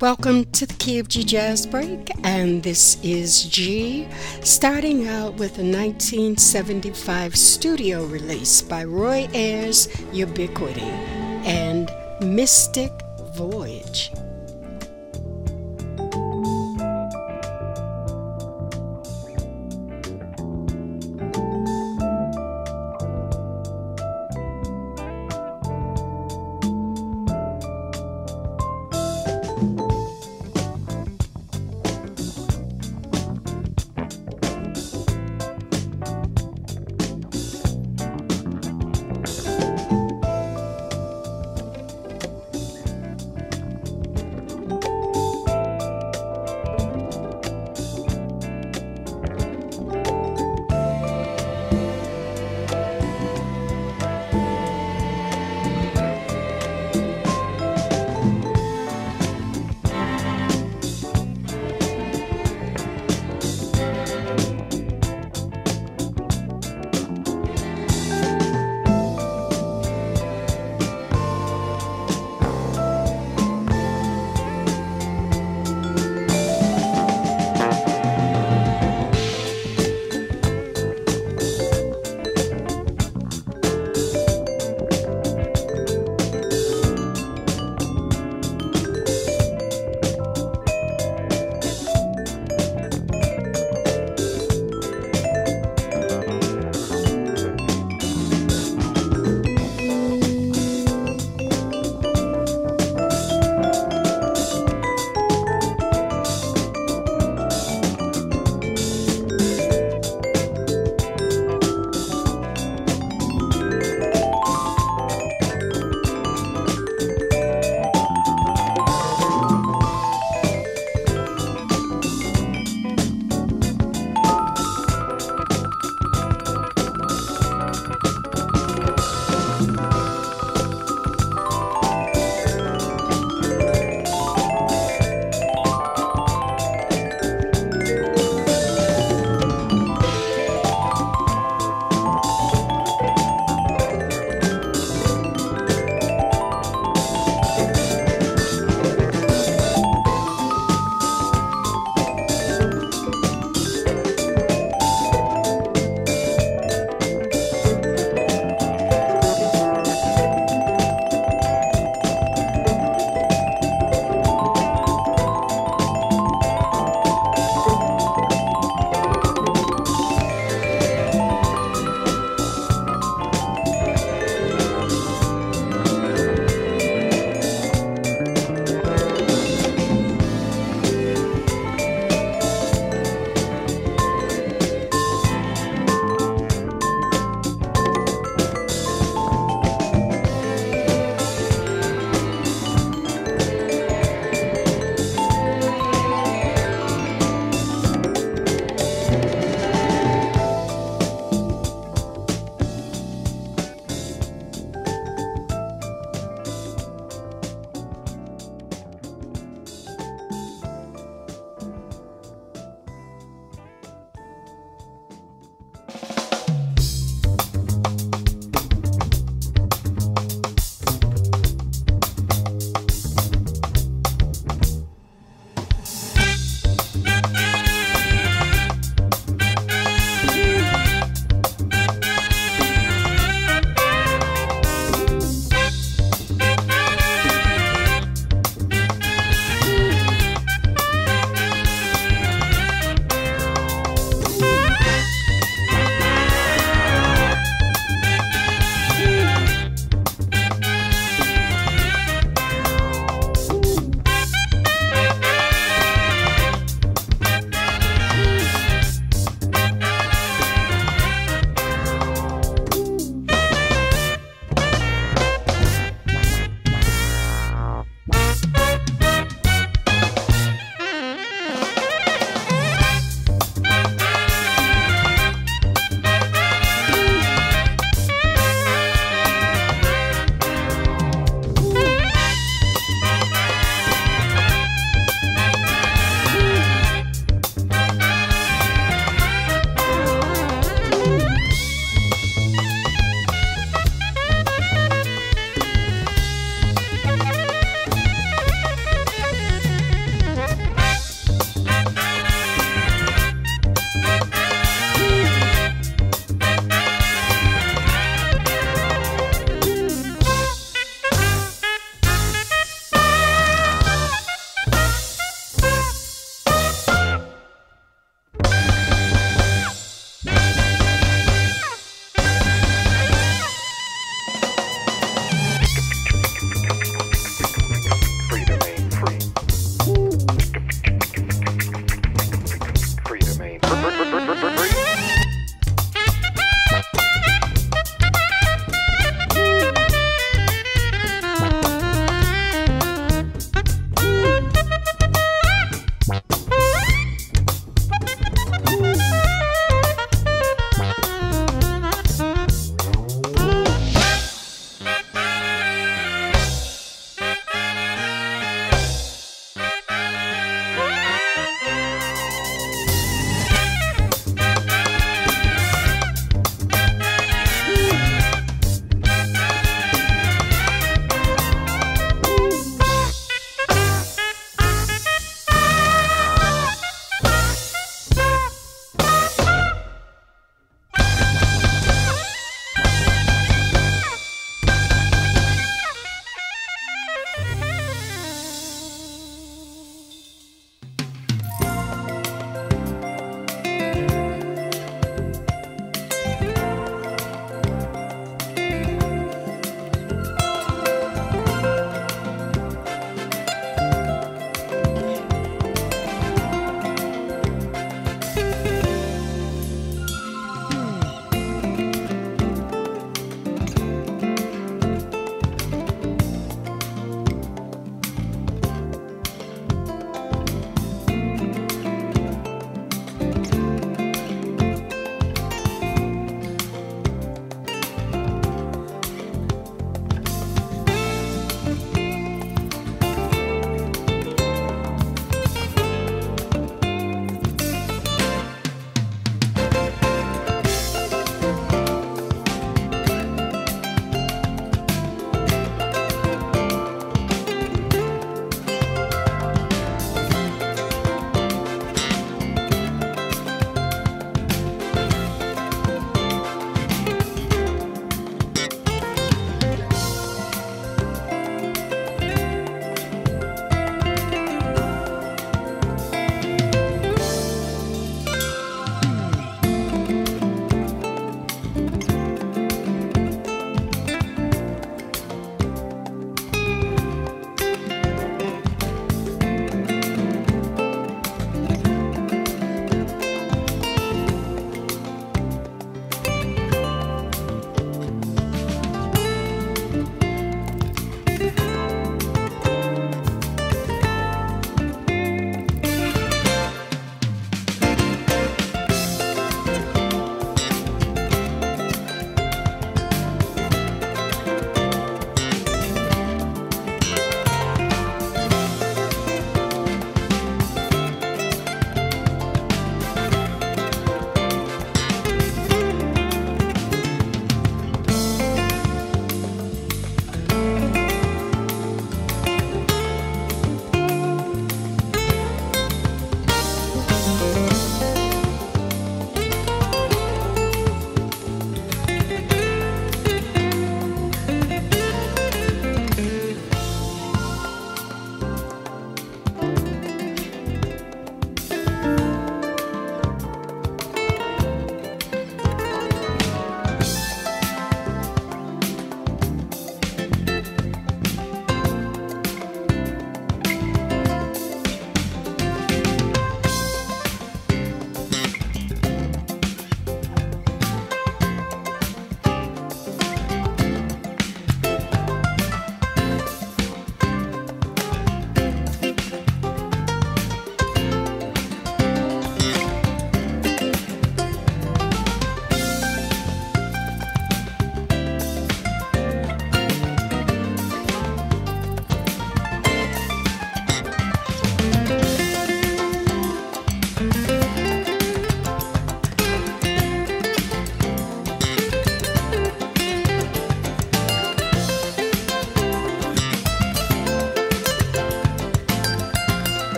Welcome to the Key of Gee Jazz Break, and this is G, starting out with a 1975 studio release by Roy Ayers Ubiquity and Mystic Voyage.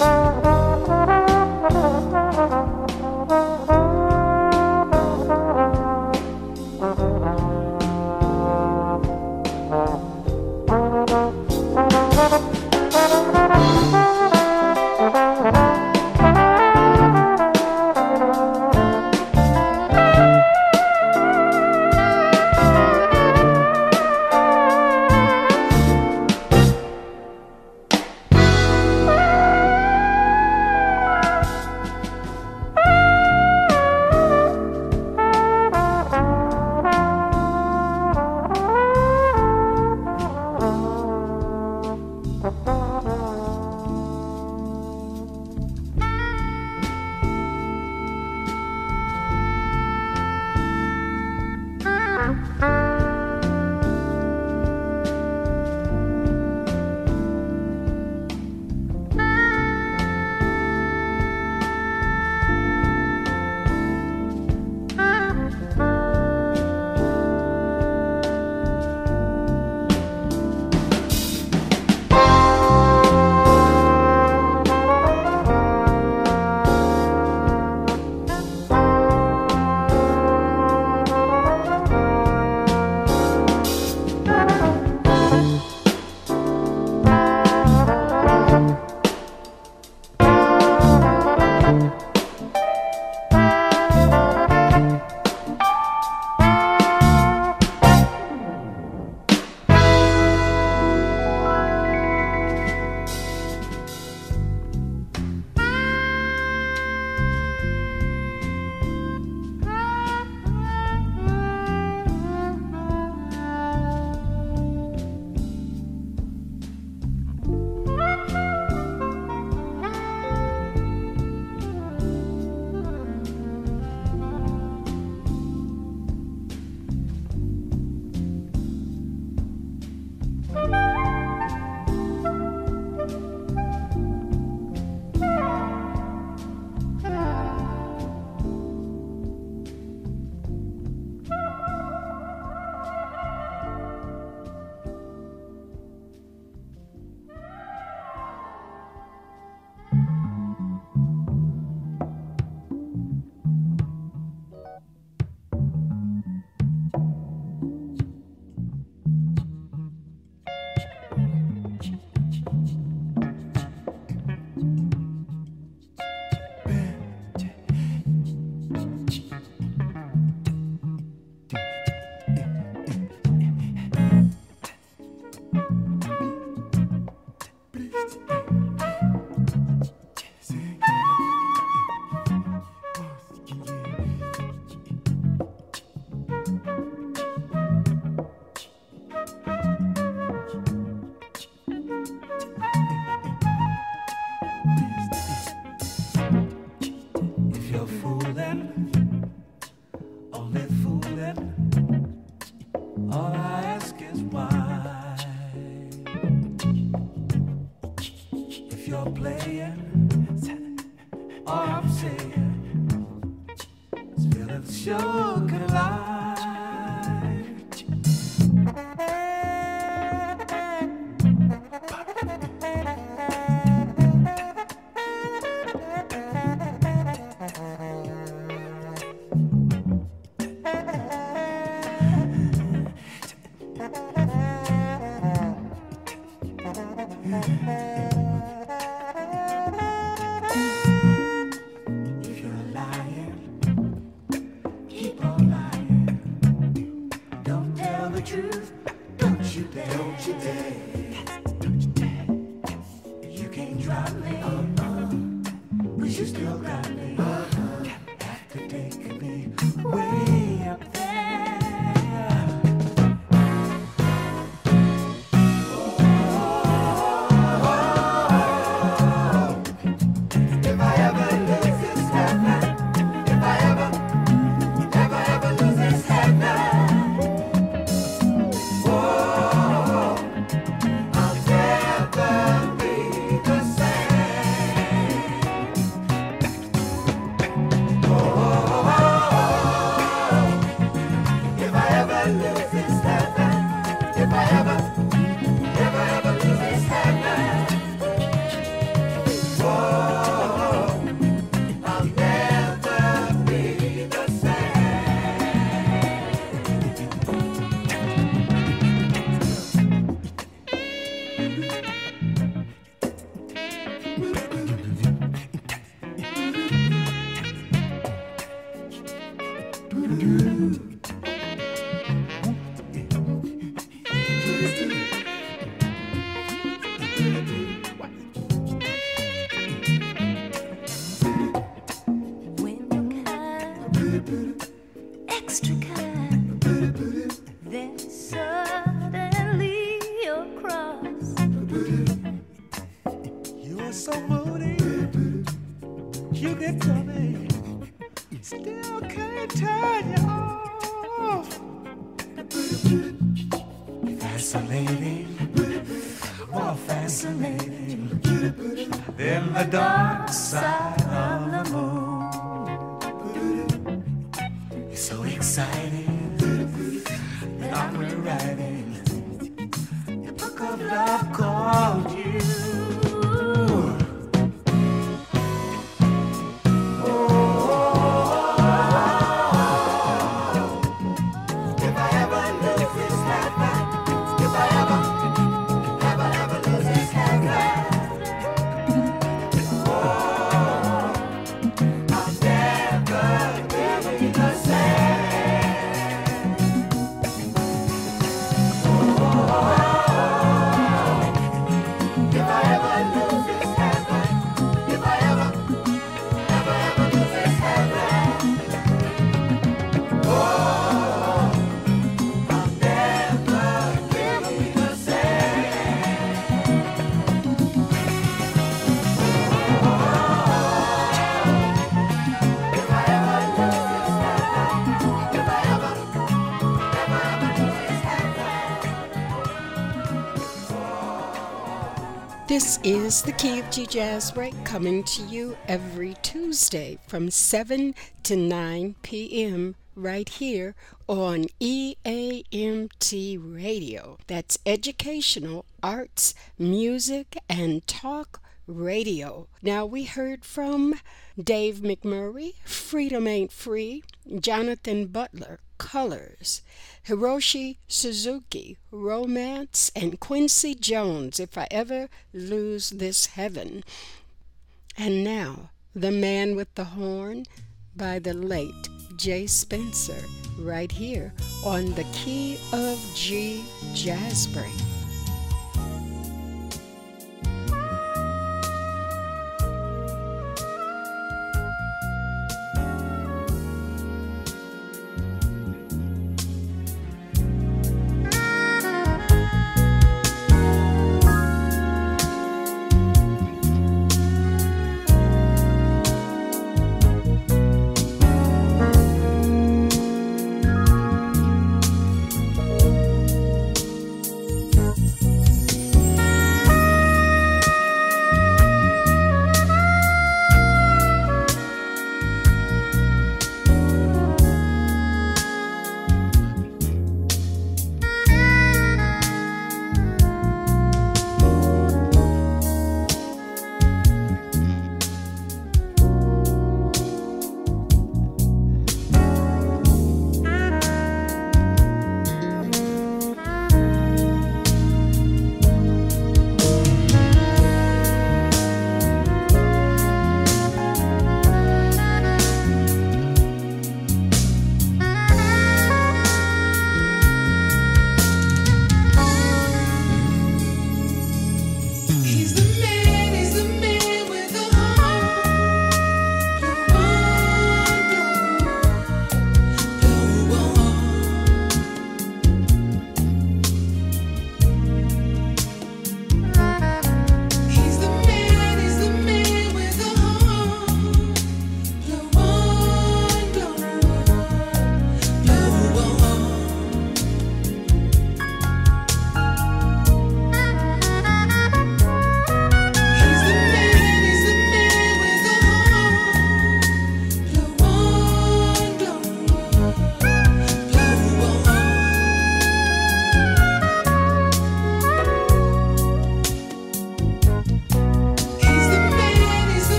Oh. Is the Key of Gee Jazz Break coming to you every Tuesday from 7 to 9 p.m. right here on EAMT Radio. That's educational, arts, music, and talk radio. Now we heard from Dave McMurray, Freedom Ain't Free, Jonathan Butler, Colors. Hiroshi Suzuki, Romance, and Quincy Jones, If I Ever Lose This Heaven. And now, The Man with the Horn by the late J Spencer, right here on the Key of Gee Jazz Break.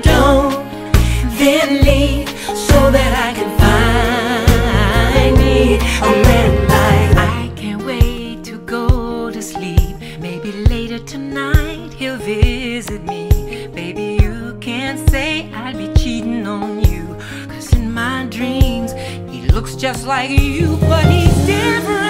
don't, then leave so that I can find me a man like I can't wait to go to sleep. Maybe later tonight he'll visit me. Baby, you can't say I'd be cheating on you. Cause in my dreams, he looks just like you, but he's different.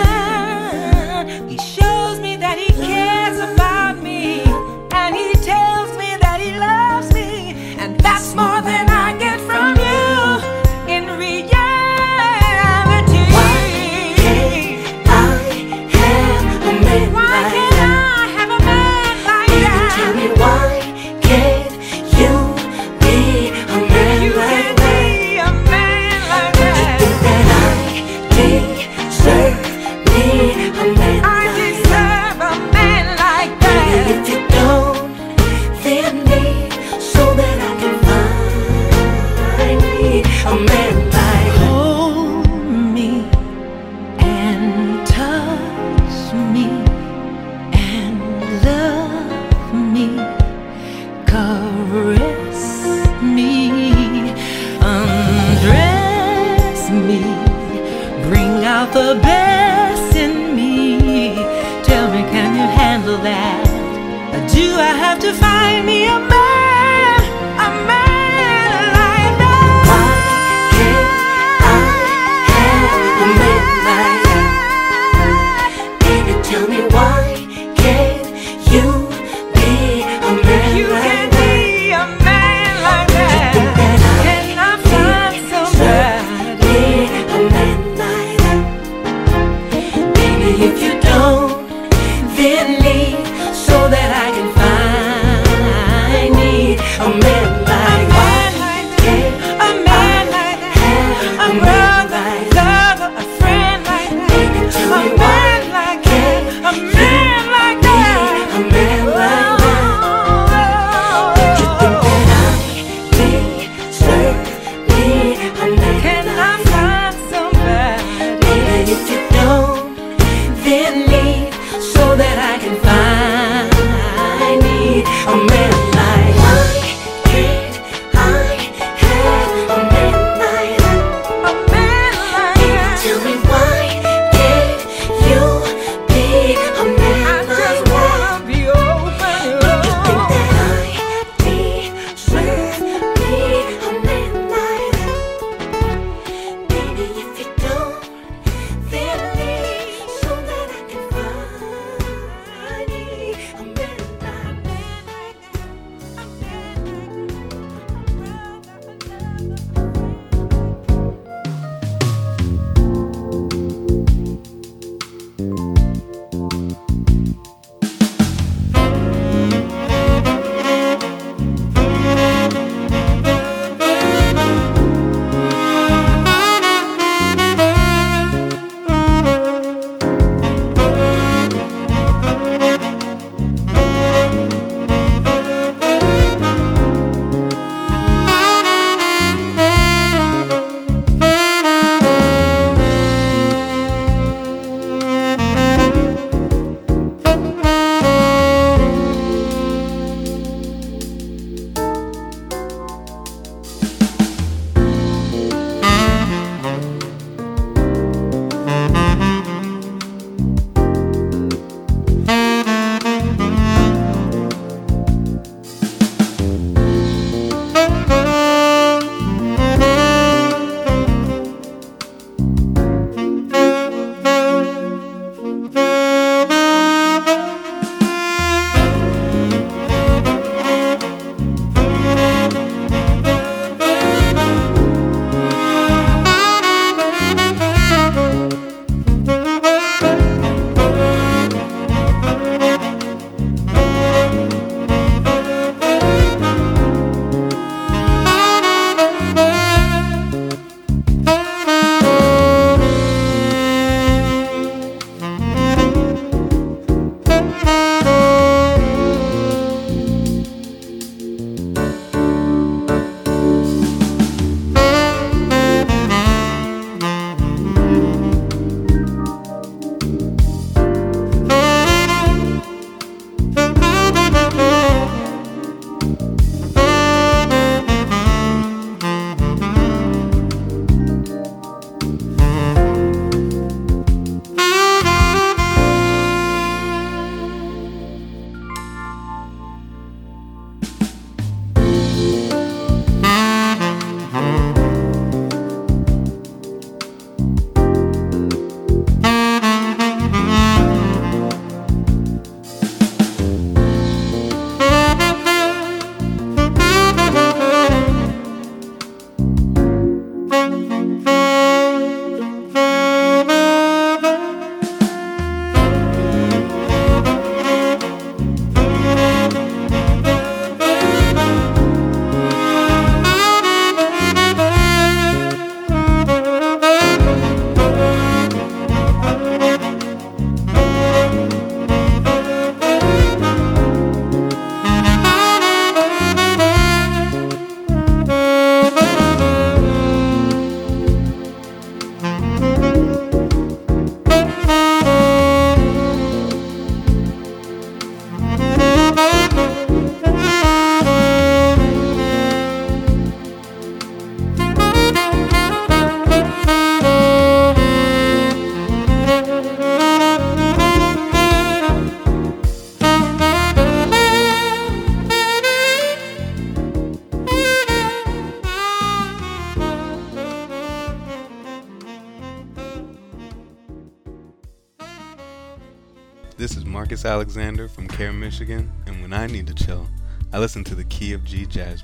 Michigan, and when I need to chill, I listen to the Key of Gee Jazz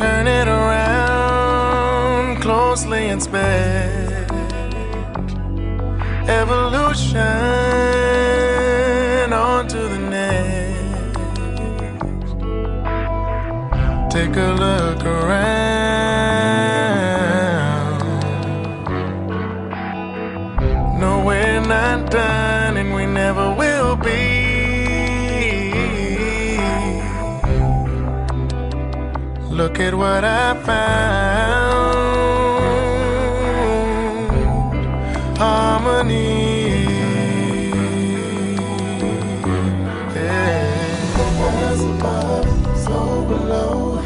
Turn it around closely inspect. Evolution onto the next. Take a look around. At what I found harmony. As above, so below.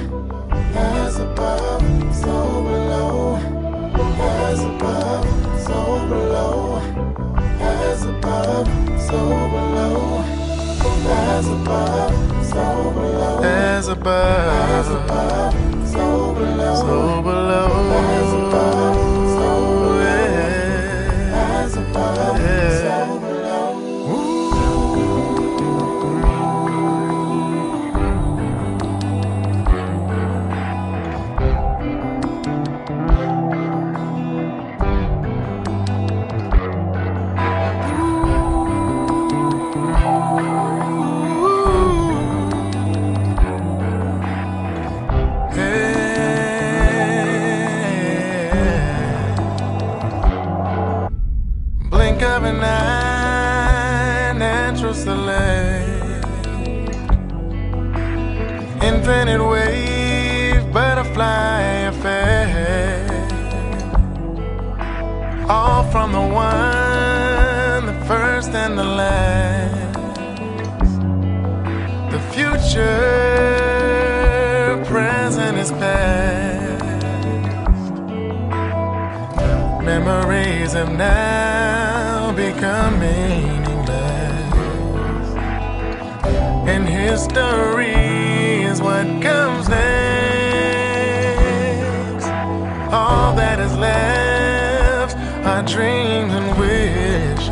As above, so below. As above, so below. As above, so below. As above, so below. As above, as above, the one, the first and the last. The future, present is past. Memories have now become meaningless. And history and wishes.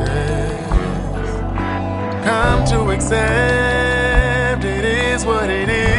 Come to accept it is what it is.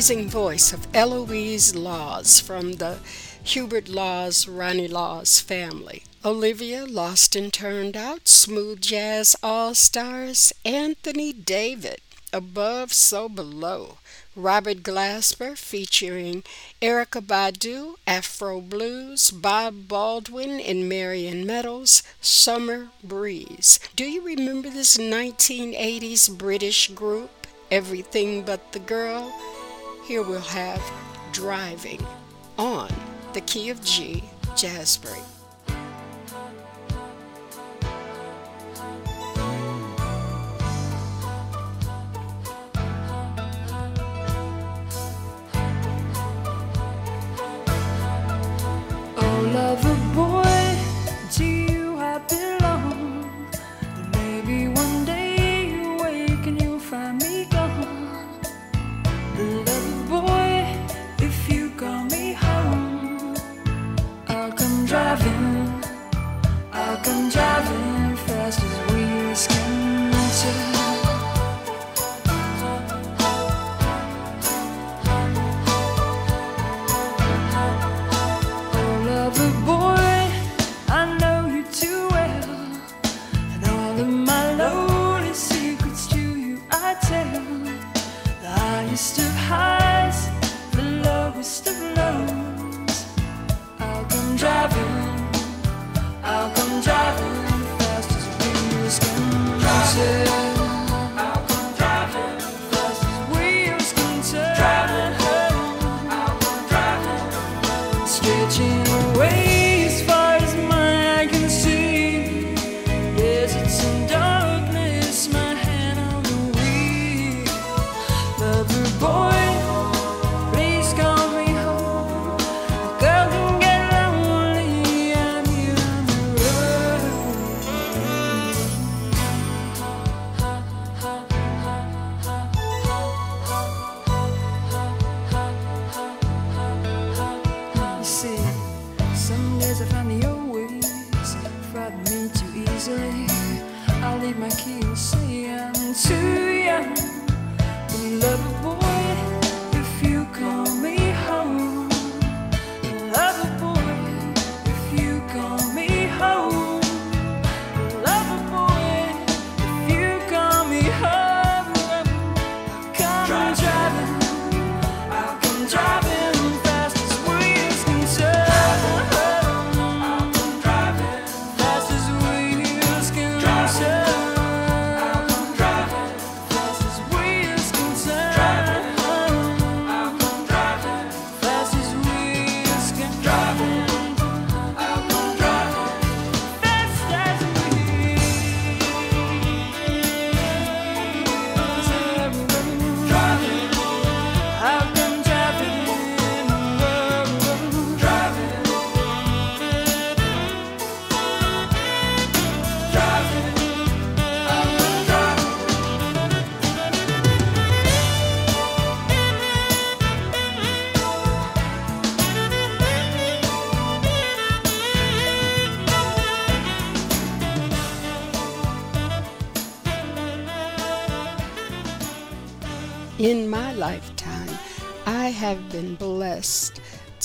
Amazing voice of Eloise Laws from the Hubert Laws, Ronnie Laws family. Olivia, Lost and Turned Out, Smooth Jazz All Stars, Anthony David, Above So Below, Robert Glasper featuring Erykah Badu, Afro Blues, Bob Baldwin and Marion Meadows, Summer Breeze. Do you remember this 1980s British group, Everything But the Girl? Here we'll have Driving on the Key of Gee Jazz Break.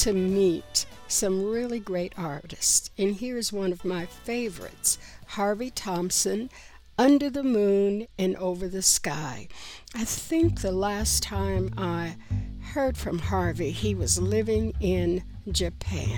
To meet some really great artists. And here's one of my favorites Harvey Thompson, Under the Moon and Over the Sky. I think the last time I heard from Harvey, he was living in Japan.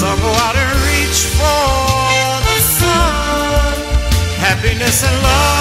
Out and reach for the sun. Happiness and love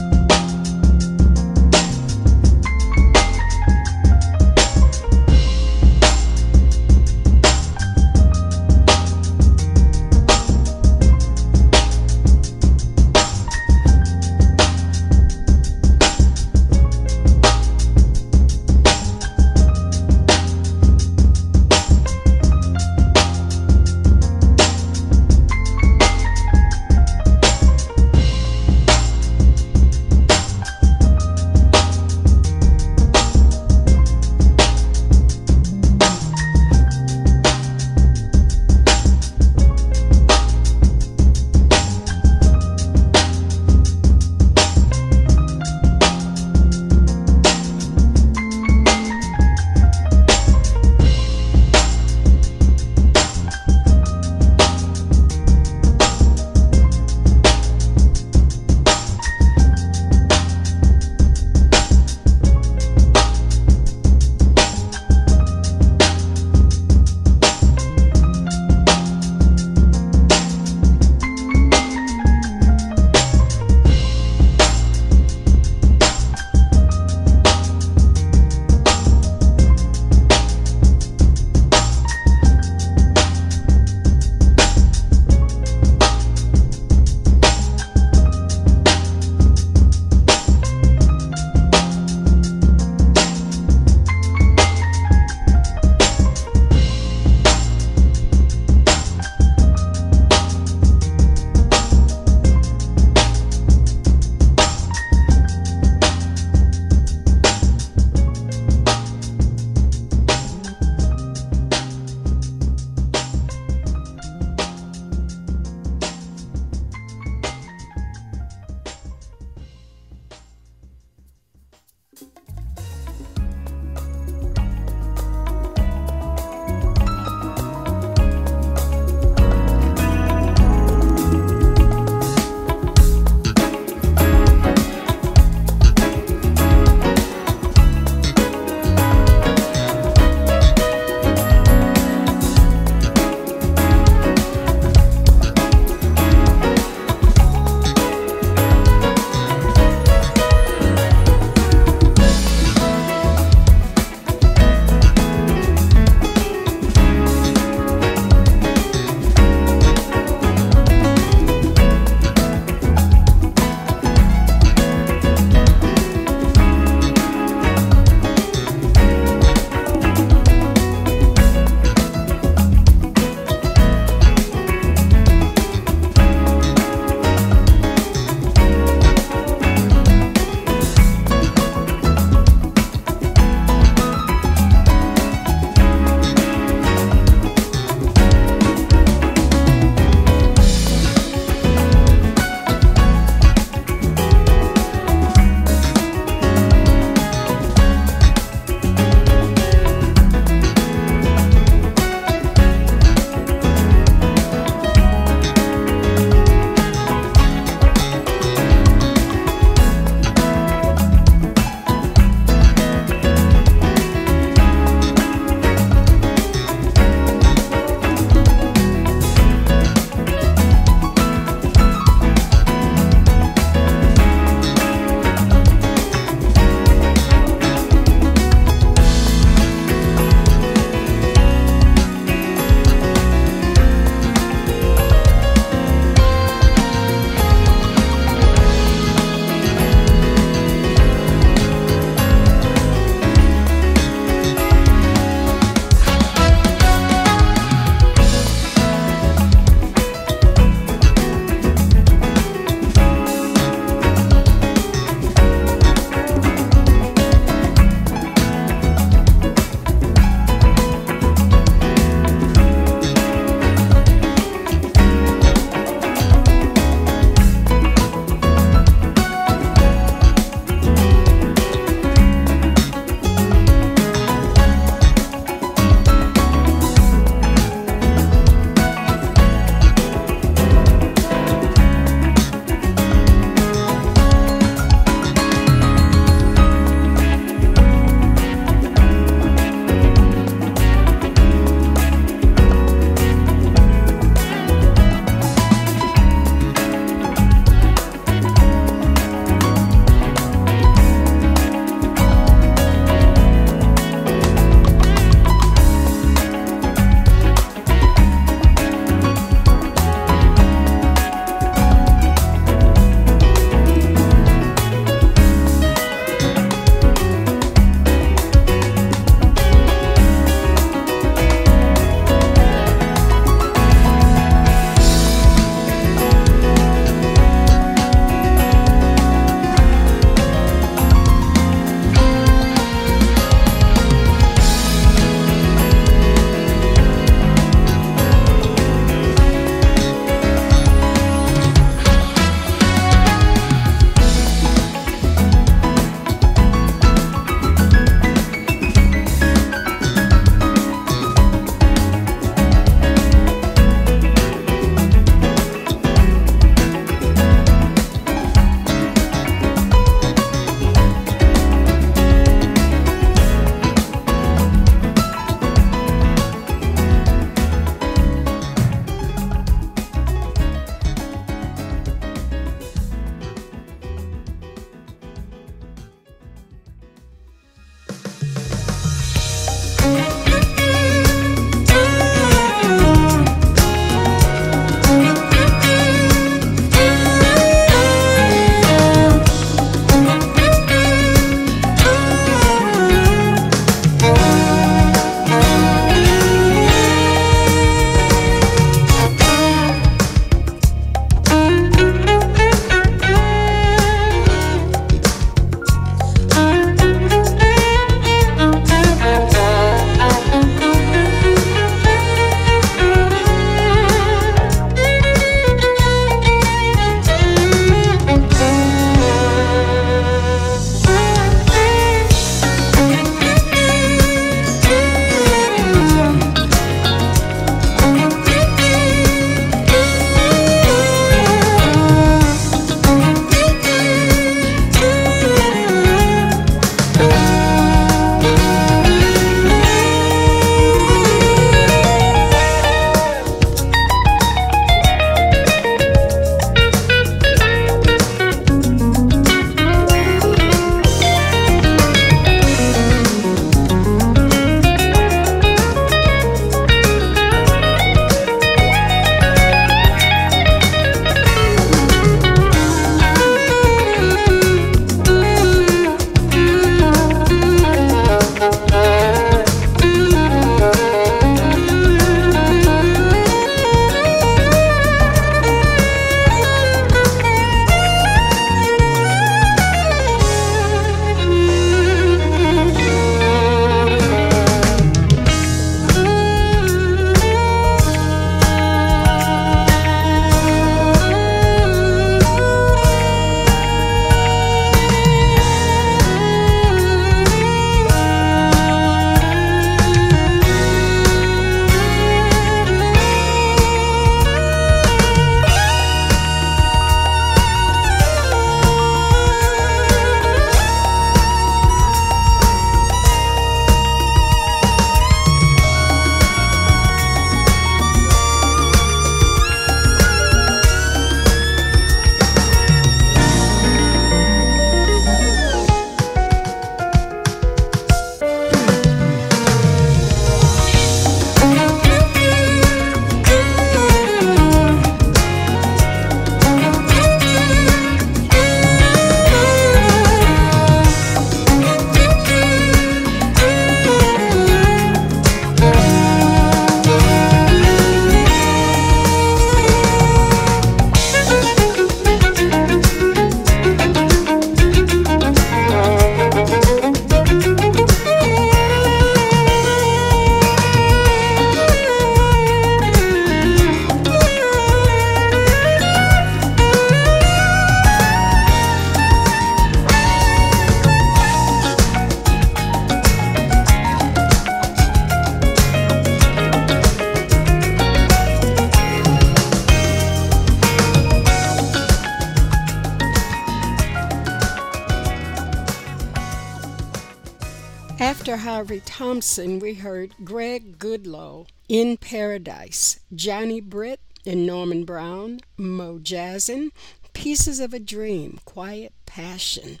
Paradise, Johnny Britt and Norman Brown, Mo Jazzin, Pieces of a Dream, Quiet Passion,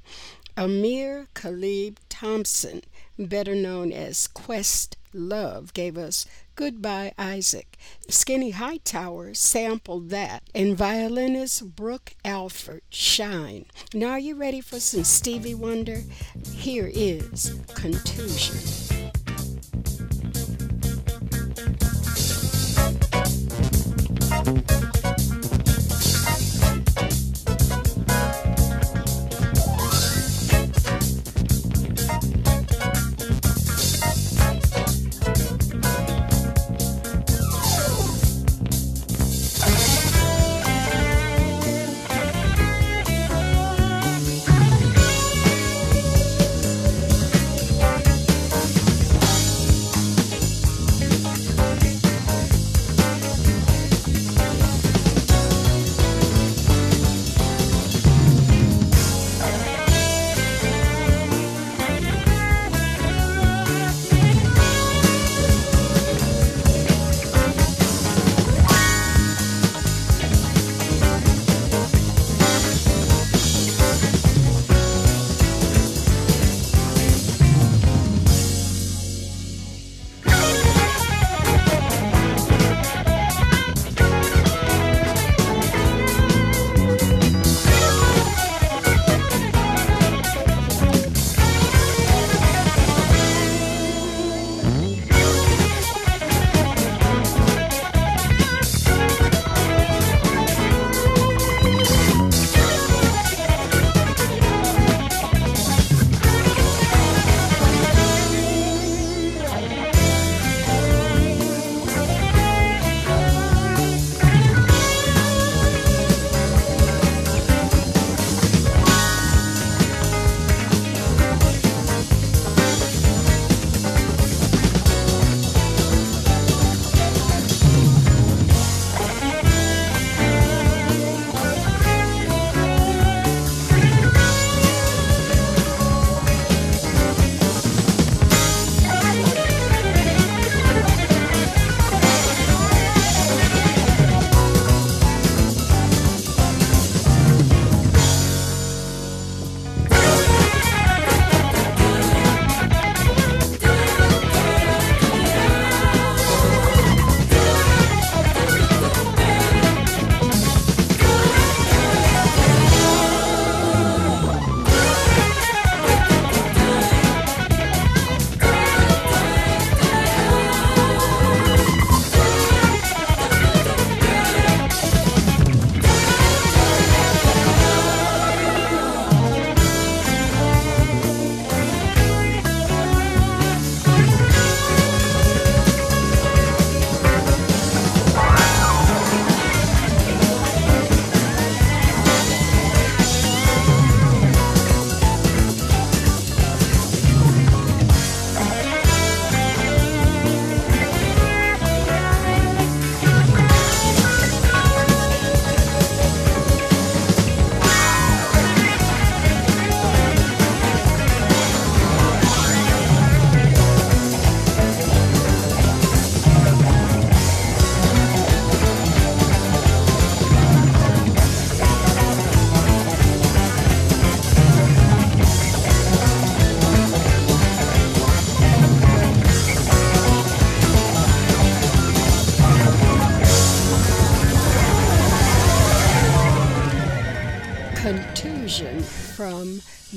Ahmir Khalib Thompson, better known as Quest Love, gave us Goodbye Isaac. Skinny Hightower sampled that, and violinist Brooke Alford, Shine. Now, are you ready for some Stevie Wonder? Here is Contusion. Música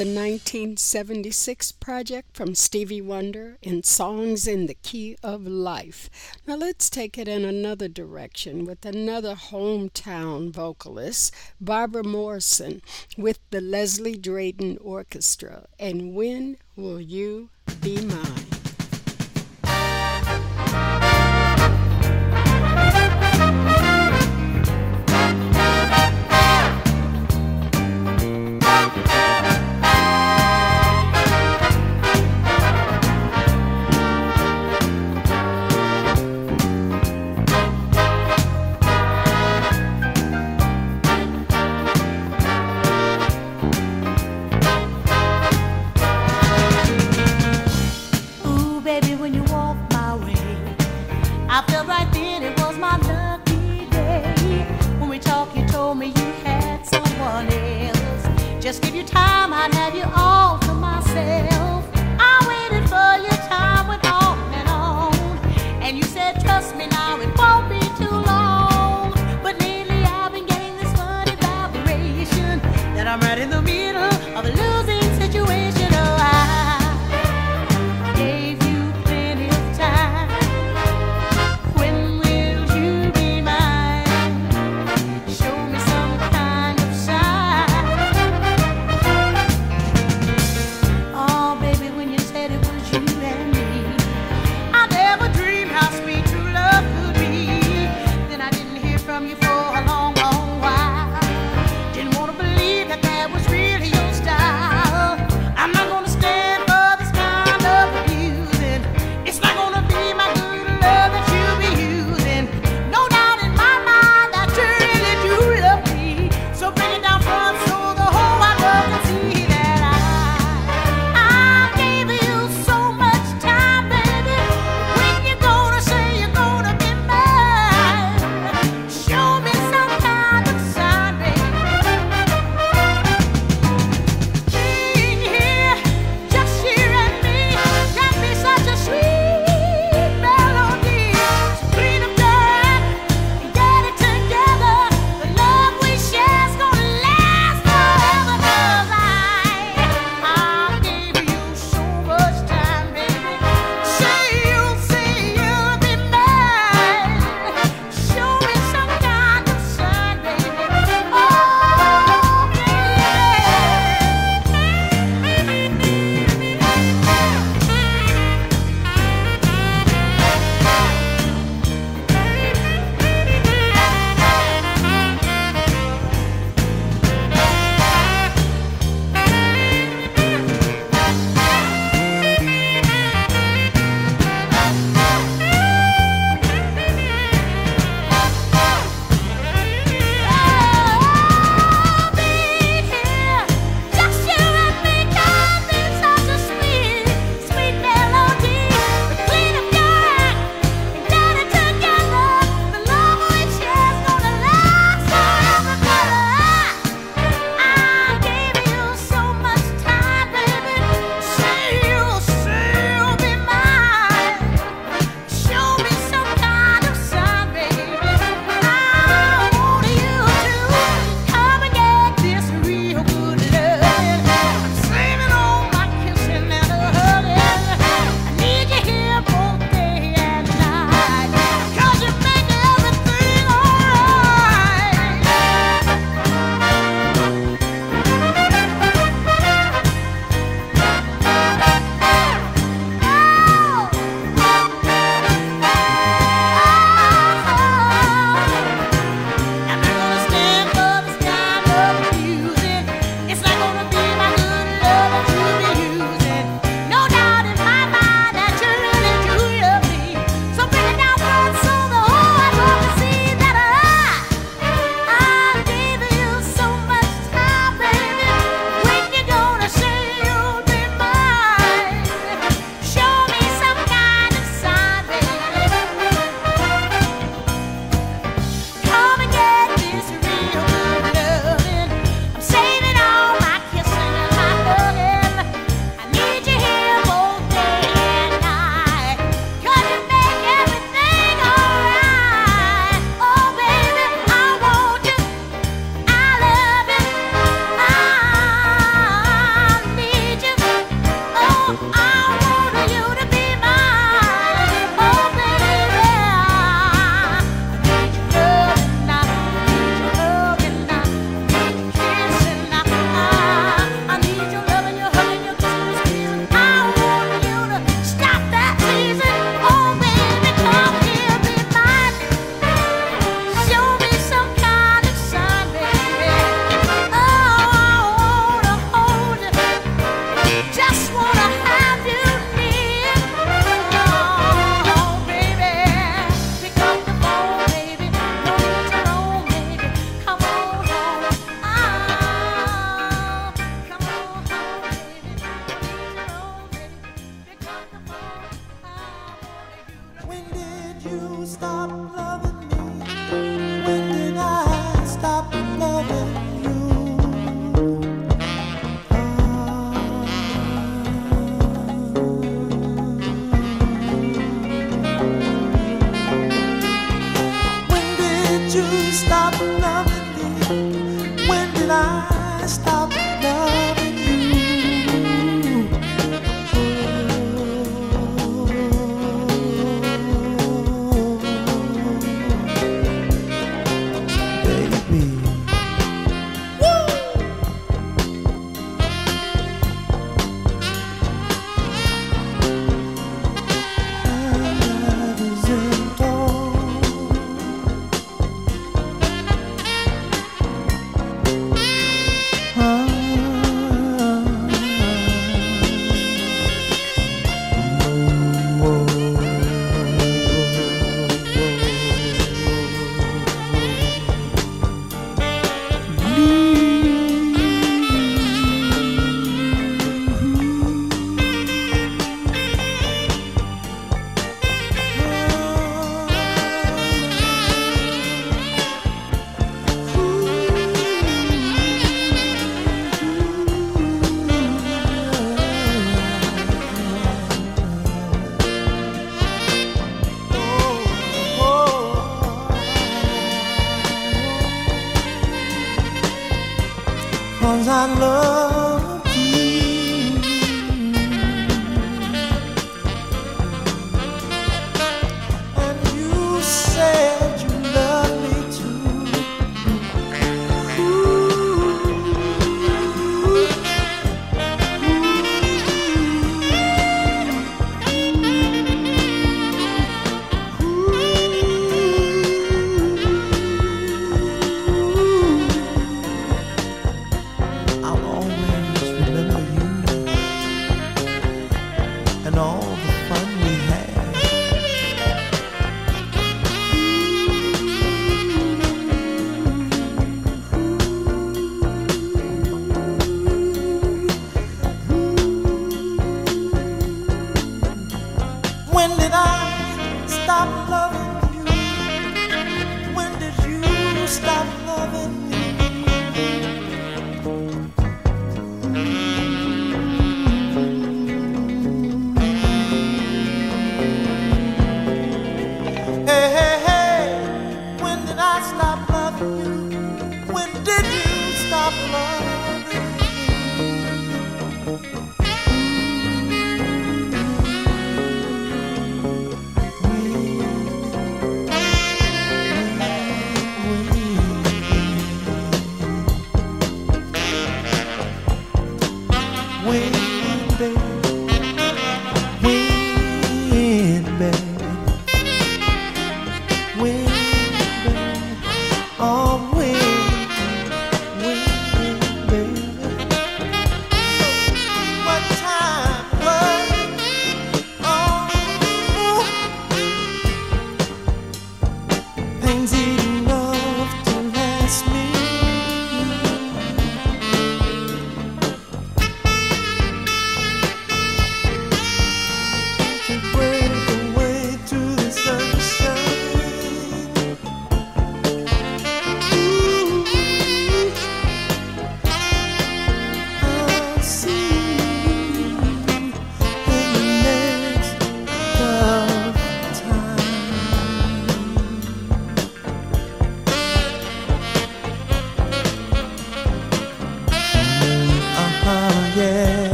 the 1976 project from Stevie Wonder in Songs in the Key of Life. Now let's take it in another direction with another hometown vocalist, Barbara Morrison, with the Leslie Drayton Orchestra. And when will you be mine? Just give you time, I'd have you all to myself.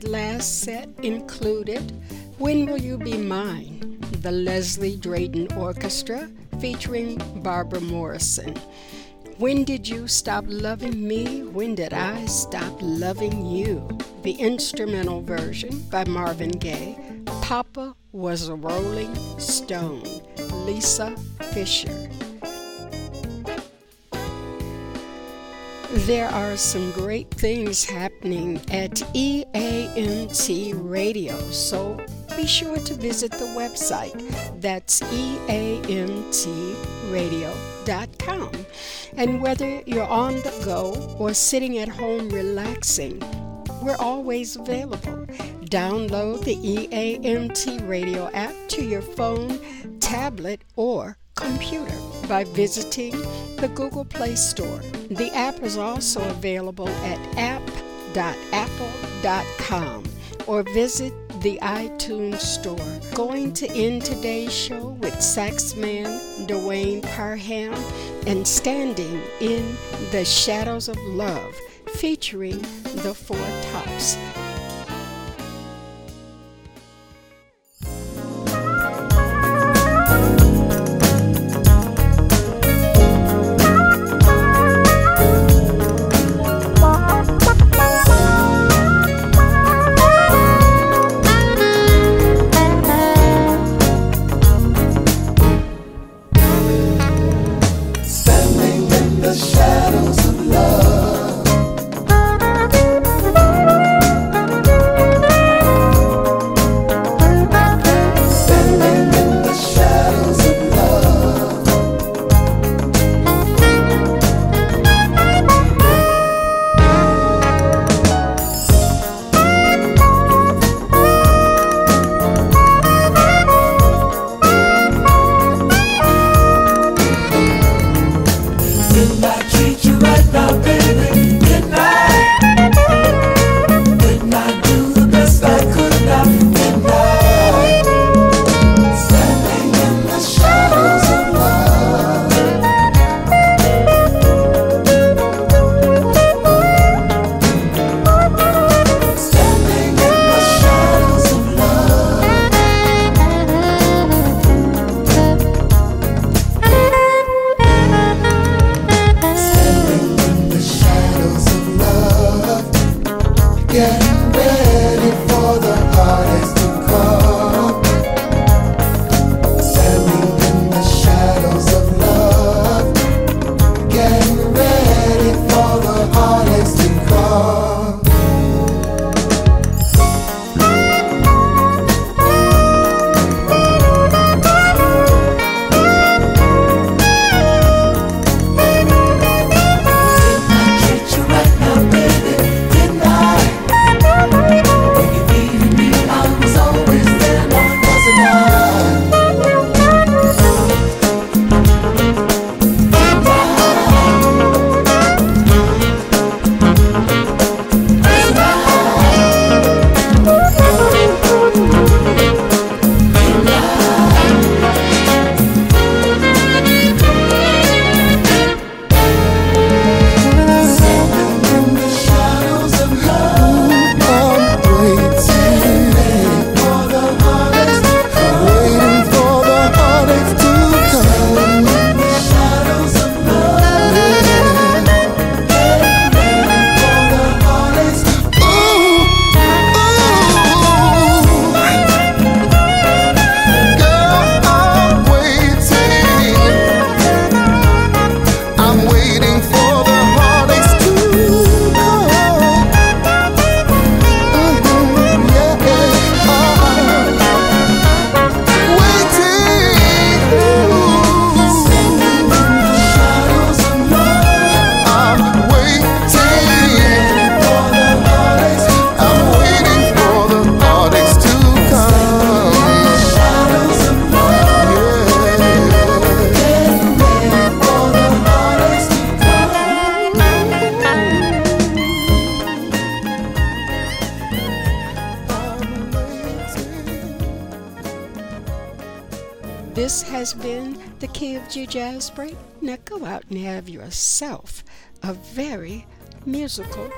That last set included When Will You Be Mine? The Leslie Drayton Orchestra featuring Barbara Morrison. When did you stop loving me? When did I stop loving you? The instrumental version by Marvin Gaye. Papa was a Rolling Stone. Lisa Fischer. There are some great things happening at EAMT Radio, so be sure to visit the website. That's eamtradio.com. And whether you're on the go or sitting at home relaxing, we're always available. Download the EAMT radio app to your phone, tablet, or computer by visiting the Google Play Store. The app is also available at app.apple.com or visit the iTunes Store. Going to end today's show with saxman Duane Parham and Standing in the Shadows of Love featuring the Four Tops. Musical